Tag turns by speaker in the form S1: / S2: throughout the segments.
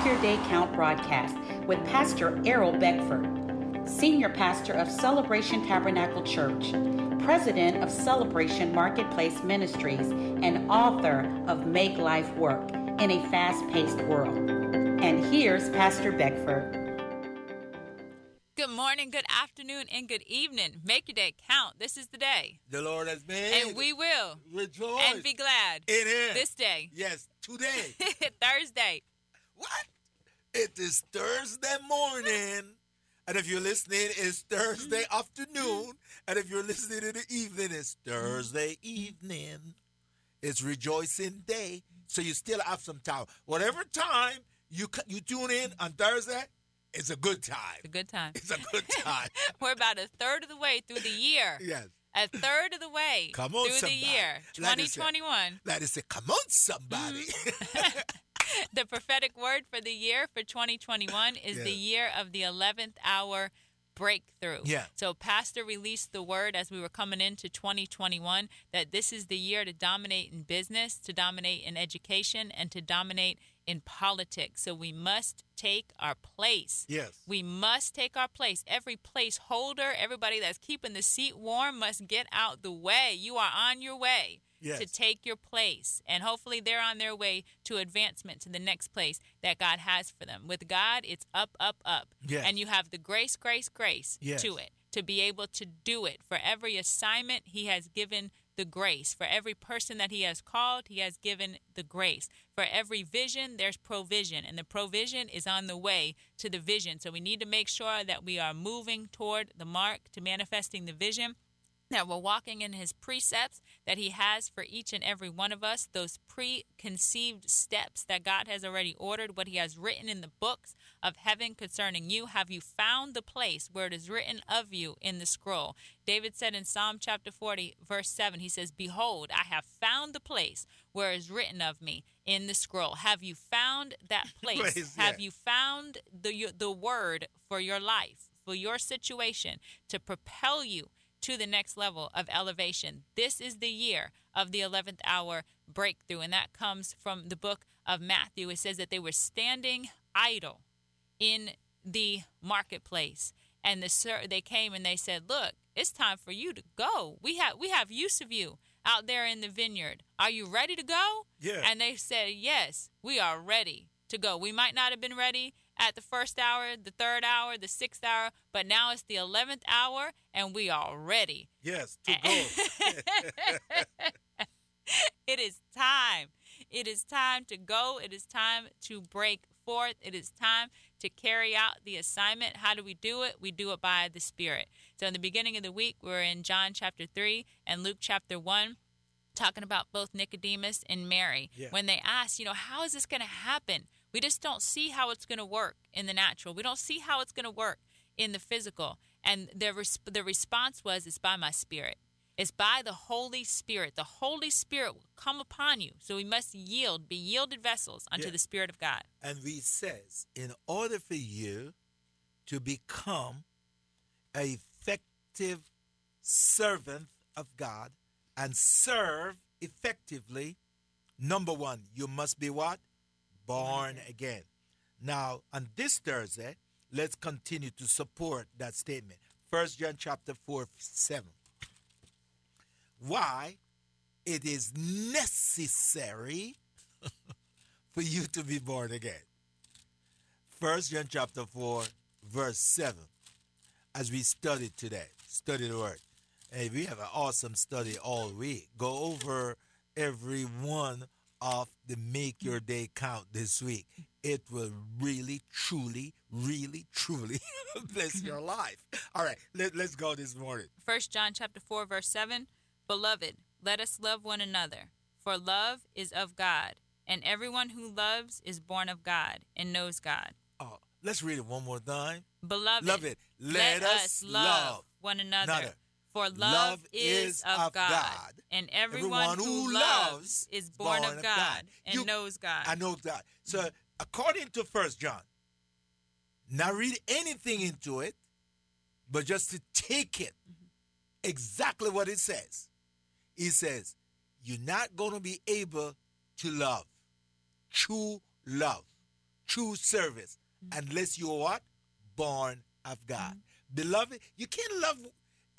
S1: Make Your Day Count broadcast with Pastor Errol Beckford, Senior Pastor of Celebration Tabernacle Church, President of Celebration Marketplace Ministries, and author of Make Life Work in a Fast Paced World. And here's Pastor Beckford.
S2: Good morning, good afternoon, and good evening. Make your day count. This is the day.
S3: The Lord has made.
S2: And we will
S3: rejoice
S2: and be glad
S3: in Him.
S2: this day.
S3: Yes, today.
S2: Thursday.
S3: What? It is Thursday morning. And if you're listening, it's Thursday mm-hmm. afternoon. Mm-hmm. And if you're listening in the evening, it's Thursday mm-hmm. evening. It's rejoicing day. So you still have some time. Whatever time you you tune in on Thursday, it's a good time.
S2: It's a good time.
S3: It's a good time.
S2: We're about a third of the way through the year.
S3: yes.
S2: A third of the way
S3: Come on,
S2: through
S3: somebody.
S2: the year,
S3: Let us say-
S2: 2021.
S3: Let us say, come on, somebody.
S2: the prophetic word for the year for 2021 is
S3: Yeah.
S2: the year of the 11th hour breakthrough.
S3: Yeah.
S2: So pastor released the word as we were coming into 2021 that this is the year to dominate in business, to dominate in education and to dominate in politics. So we must take our place.
S3: yes.
S2: We must take our place. Every placeholder, everybody that's keeping the seat warm must get out the way. You are on your way
S3: Yes.
S2: to take your place. And hopefully they're on their way to advancement to the next place that God has for them. With God, it's up, up, up.
S3: Yes.
S2: And you have the grace, grace, grace
S3: Yes.
S2: to it to be able to do it. For every assignment, He has given the grace. For every person that He has called, He has given the grace. For every vision, there's provision, and the provision is on the way to the vision. So we need to make sure that we are moving toward the mark to manifesting the vision that we're walking in his precepts that he has for each and every one of us, those preconceived steps that God has already ordered, what he has written in the books of heaven concerning you. Have you found the place where it is written of you in the scroll? David said in Psalm chapter 40, verse 7, he says, Behold, I have found the place where it is written of me in the scroll. Have you found that place?
S3: Place,
S2: have
S3: yeah.
S2: you found the, the word for your life, for your situation to propel you? To the next level of elevation. This is the year of the 11th hour breakthrough, and that comes from the book of Matthew. It says that they were standing idle in the marketplace, and the they came and they said, "Look, it's time for you to go. We have we have use of you out there in the vineyard. Are you ready to go?"
S3: Yeah.
S2: And they said, "Yes, we are ready to go. We might not have been ready at the first hour, the third hour, the sixth hour, but now it's the 11th hour and we are ready.
S3: Yes, to go.
S2: It is time. It is time to go. It is time to break forth. It is time to carry out the assignment. How do we do it? We do it by the Spirit. So, in the beginning of the week, we're in John chapter 3 and Luke chapter 1 talking about both Nicodemus and Mary.
S3: Yeah.
S2: When they asked, you know, how is this going to happen? We just don't see how it's going to work in the natural. We don't see how it's going to work in the physical. And the res- the response was, "It's by my spirit. It's by the Holy Spirit. The Holy Spirit will come upon you. So we must yield, be yielded vessels unto
S3: Yeah.
S2: the Spirit of God.
S3: And we says, in order for you to become a effective servant of God and serve effectively, number one, you must be what? Born again. Now, on this Thursday, let's continue to support that statement. First John chapter 4, 7. Why it is necessary for you to be born again. First John chapter 4, verse 7. As we study today, study the word. Hey, we have an awesome study all week. Go over every one of the Make Your Day Count this week. It will really, truly, really, truly bless your life. All right, let, let's go this morning.
S2: First John chapter 4 verse 7 Beloved let us love one another for love is of God and everyone who loves is born of God and knows God
S3: Oh, let's read it one more time.
S2: Beloved
S3: Love it. Let us love
S2: one another
S3: another.
S2: For love,
S3: Love
S2: is
S3: is
S2: of
S3: of
S2: God,
S3: God.
S2: and everyone,
S3: Everyone
S2: who loves is born, of God, and
S3: You-
S2: knows God
S3: I know God. So according to First John, not read anything into it, but just to take it mm-hmm. exactly what it says. It says, you're not going to be able to love. True love. true service mm-hmm. unless you're what? Born of God. Mm-hmm. Beloved, you can't love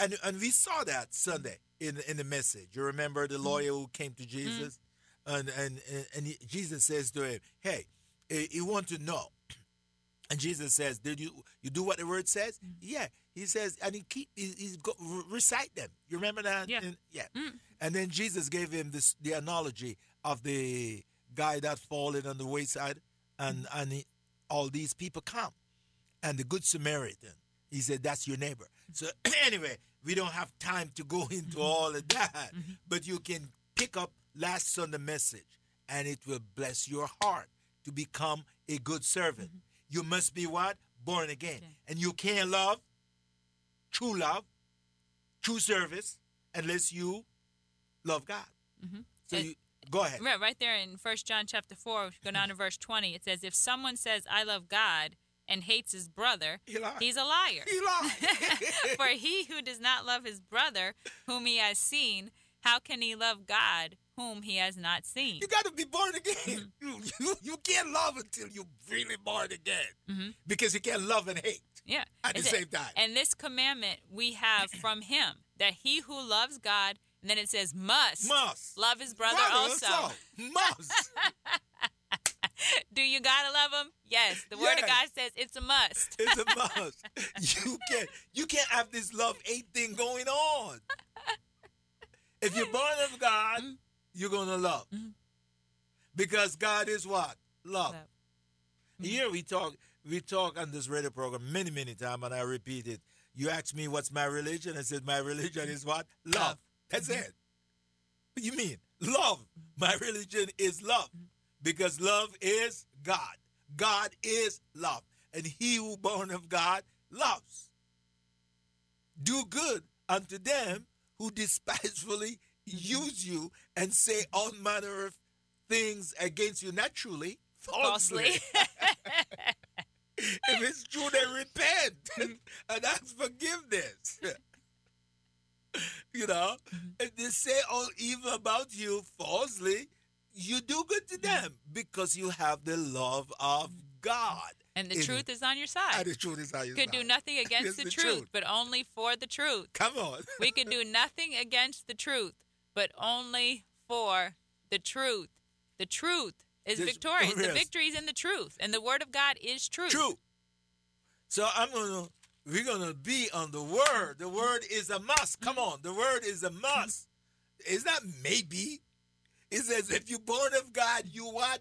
S3: and and we saw that mm-hmm. Sunday in in the message. You remember the mm-hmm. lawyer who came to mm-hmm. Jesus? And and and, and he- Jesus says to him, Hey, you want to know. And Jesus says, "Did you you do what the word says?" Yeah, he says, and he keep he, he's go, recite them. You remember that?
S2: Yeah.
S3: And- yeah. Mm. And then Jesus gave him this the analogy of the guy that fallen on the wayside, and and he, all these people come, and the good Samaritan. He said, "That's your neighbor." So anyway, we don't have time to go into mm-hmm. all of that, mm-hmm. but you can pick up last Sunday message, and it will bless your heart to become a good servant. Mm-hmm. You must be what born again, and you can't love true love, true service, unless you love God. So
S2: And-
S3: you go ahead.
S2: Right, right there in First John chapter four, go down to verse twenty. It says, "If someone says I love God and hates his brother,
S3: He
S2: he's a liar.
S3: He.
S2: For he who does not love his brother, whom he has seen, how can he love God, whom he has not seen?"
S3: You got to be born again. Mm-hmm. You, you, you can't love until you're really born again. Mm-hmm. Because you can't love and hate.
S2: Yeah.
S3: At the
S2: It said,
S3: same time.
S2: And this commandment we have from him that he who loves God, and then it says must,
S3: Must.
S2: love his brother, also.
S3: Must.
S2: Do you gotta love him? Yes. The word of God says it's a must.
S3: It's a must. You can't you can't have this love hate thing going on. If you're born of God,
S2: Mm-hmm.
S3: you're gonna love. Mm-hmm. Because God is what? Love.
S2: Love. Mm-hmm.
S3: Here we talk we talk on this radio program many, many times and I repeat it. You ask me what's my religion? I said my religion is what? Love.
S2: Love.
S3: That's mm-hmm. it. What you mean? Love. My religion is love. Because love is God. God is love. And he who born of God loves. Do good unto them who despisefully use you and say all manner of things against you naturally, falsely.
S2: Falsely.
S3: if it's true, they repent and ask forgiveness. you know, mm-hmm. if they say all evil about you falsely, you do good to mm-hmm. them because you have the love of God.
S2: and the truth is on your side.
S3: And
S2: side.
S3: the truth is how you
S2: could do nothing against the,
S3: the
S2: truth,
S3: truth.
S2: but only for the truth.
S3: Come on.
S2: We could do nothing against the truth, but only for the truth. The truth is
S3: This-
S2: victorious. The victory is in the truth, and the word of God is truth.
S3: True. So I'm gonna we're gonna be on the word. The word is a must. Come mm-hmm. on, the word is a must. It's not maybe. It says if you're born of God, you what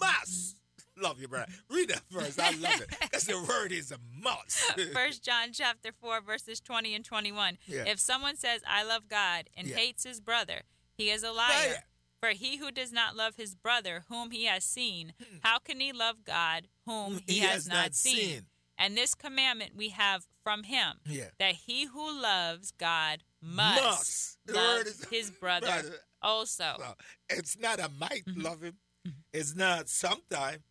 S3: must love your brother. Read that first. I love it because the word is a must.
S2: First John chapter 4 verses 20 and 21.
S3: Yeah.
S2: If someone says I love God and
S3: Yeah.
S2: hates his brother, he is a liar.
S3: Liar.
S2: For he who does not love his brother whom he has seen, hmm. how can he love God whom he, has, not seen? And this commandment we have from him
S3: Yeah.
S2: that he who loves God must,
S3: Must.
S2: Love his brother also.
S3: So, it's not a might
S2: Mm-hmm.
S3: love him. Mm-hmm. It's not sometime.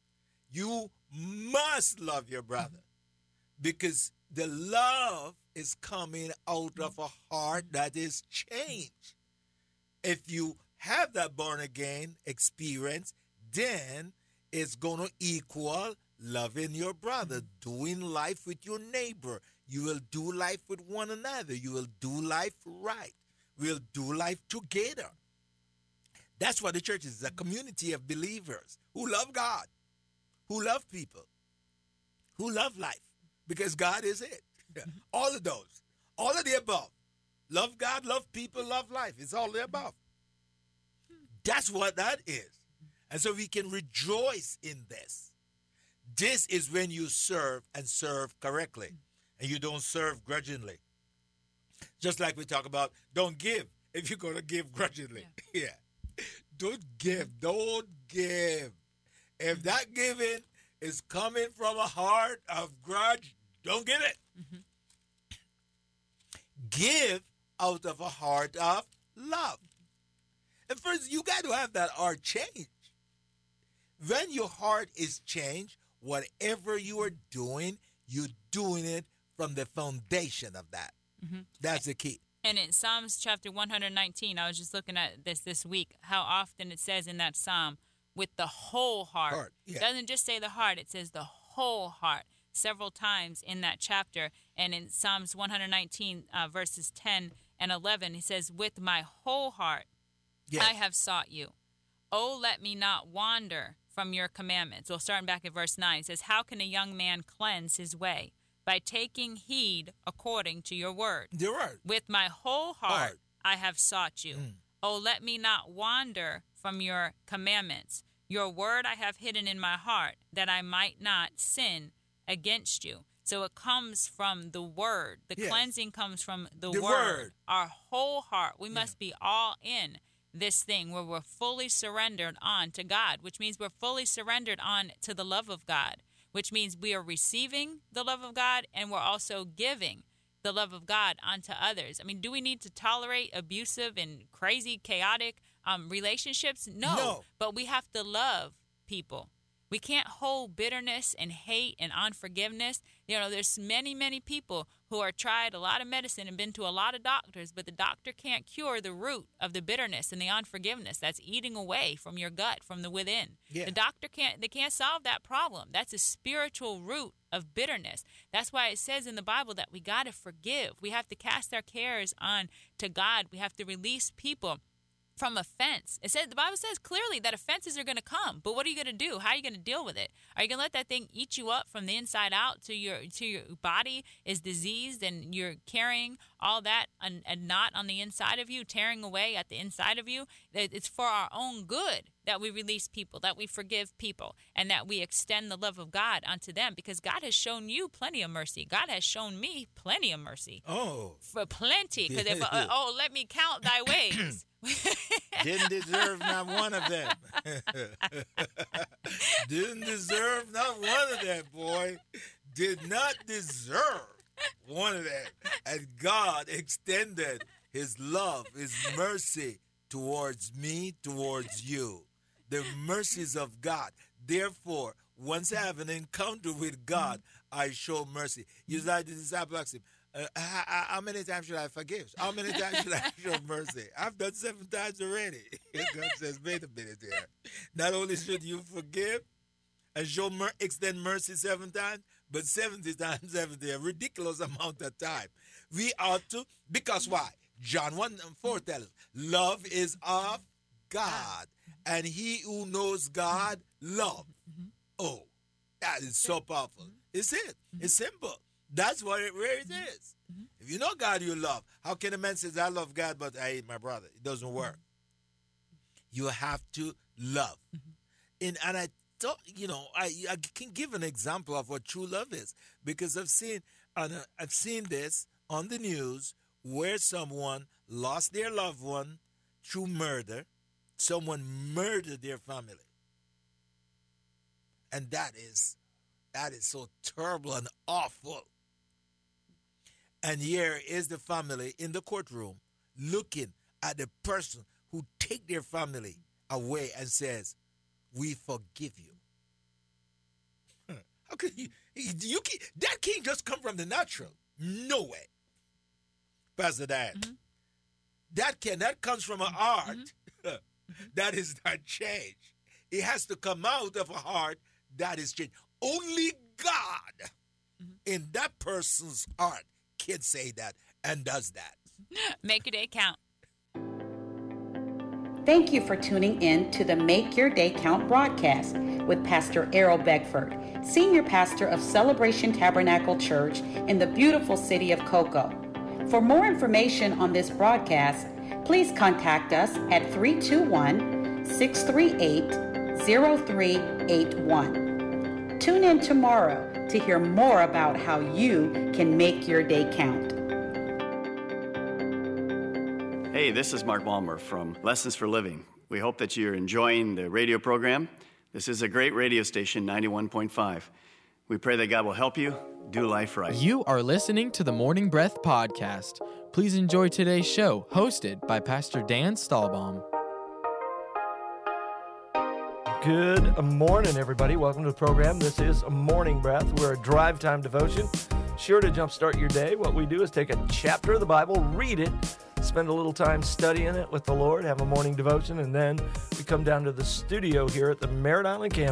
S3: You must love your brother mm-hmm. because the love is coming out of a heart that is changed. Mm-hmm. If you have that born again experience, then it's going to equal loving your brother, doing life with your neighbor. You will do life with one another. You will do life right. We'll do life together. That's what the church is a community of believers who love God, who love people, who love life, because God is it. All of those, all of the above. Love God, love people, love life. It's all the above. That's what that is. And so we can rejoice in this. This is when you serve and serve correctly, and you don't serve grudgingly. Just like we talk about, don't give if you're going to give grudgingly. Yeah. Don't give. Don't give. If that giving is coming from a heart of grudge, don't give it. Mm-hmm. Give out of a heart of love. And first, you got to have that heart change. When your heart is changed, whatever you are doing, you're doing it from the foundation of that. That's the key.
S2: And in Psalms chapter 119, I was just looking at this this week, how often it says in that psalm, with the whole heart.
S3: Heart, yeah.
S2: It doesn't just say the heart, it says the whole heart several times in that chapter. And in Psalms 119, uh, verses 10 and 11, he says, With my whole heart
S3: Yes.
S2: I have sought you. Oh, let me not wander from your commandments. Well, starting back at verse 9, it says, How can a young man cleanse his way? By taking heed according to your word.
S3: The word.
S2: With my whole heart,
S3: Heart.
S2: I have sought you. Mm. Oh, let me not wander from your commandments. Your word I have hidden in my heart, that I might not sin against you. So it comes from the word. The
S3: Yes.
S2: cleansing comes from the,
S3: The
S2: word.
S3: word.
S2: Our whole heart. We must be all in this thing where we're fully surrendered on to God, which means we're fully surrendered on to the love of God, which means we are receiving the love of God and we're also giving the love of God onto others. I mean, do we need to tolerate abusive and crazy, chaotic um, relationships? No.
S3: No.
S2: But we have to love people. We can't hold bitterness and hate and unforgiveness. You know, there's many, many people who are tried a lot of medicine and been to a lot of doctors, but the doctor can't cure the root of the bitterness and the unforgiveness that's eating away from your gut, from the within.
S3: Yeah.
S2: The doctor can't they can't solve that problem. That's a spiritual root of bitterness. That's why it says in the Bible that we got to forgive. We have to cast our cares on to God. We have to release people from offense. It says the Bible says clearly that offenses are going to come. But what are you going to do? How are you going to deal with it? Are you going to let that thing eat you up from the inside out to your to your body is diseased and you're carrying all that and, and not on the inside of you, tearing away at the inside of you? It's for our own good that we release people, that we forgive people, and that we extend the love of God unto them because God has shown you plenty of mercy. God has shown me plenty of mercy.
S3: Oh,
S2: For plenty, because if uh, oh, let me count thy ways.
S3: didn't deserve not one of them. didn't deserve not one of them, boy. Did not deserve one of them. And God extended his love, his mercy towards me, towards you. The mercies of God. Therefore, once I have an encounter with God, I show mercy. You like the disciple asked him, uh, how, how- many times should I forgive? How many times should I show mercy? I've done seven times already. God says, wait a minute here. Not only should you forgive and show mer- extend mercy seven times, but 70 times 70, a ridiculous amount of time. We ought to, because why? John 1 and 4 tells us, love is of God, and he who knows God, love. Mm-hmm. Oh, that is so powerful. Mm-hmm. It's it. It's mm-hmm. simple. That's what it where it is. If you know God, you love. How can a man say, I love God, but I hate my brother? It doesn't work. You have to love. And, and I thought, you know, I, I can give an example of what true love is because I've seen, and uh, I've seen this on the news where someone lost their loved one through murder. Someone murdered their family. And that is that is so terrible and awful. And here is the family in the courtroom looking at the person who take their family away and says we forgive you. Huh. how could you you can, that can't just come from the natural. No way. Pastor Dan mm-hmm. that can that comes from a mm-hmm. heart mm-hmm. that is not changed it has to come out of a heart that is changed. Only God mm-hmm. in that person's heart can say that and does that.
S2: Make your day count.
S1: Thank you for tuning in to the Make Your Day Count broadcast with Pastor Errol Beckford, Senior Pastor of Celebration Tabernacle Church in the beautiful city of Cocoa. For more information on this broadcast, please contact us at 321 638 0381. Tune in tomorrow to hear more about how you can make your day count.
S4: Hey, this is Mark Balmer from Lessons for Living. We hope that you're enjoying the radio program. This is a great radio station, 91.5. We pray that God will help you do life right.
S5: You are listening to the Morning Breath Podcast. Please enjoy today's show, hosted by Pastor Dan Stahlbaum.
S6: Good morning, everybody. Welcome to the program. This is morning breath. We're a drive time devotion. Sure to jumpstart your day. What we do is take a chapter of the Bible, read it, spend a little time studying it with the Lord, have a morning devotion, and then we come down to the studio here at the Merritt Island campus.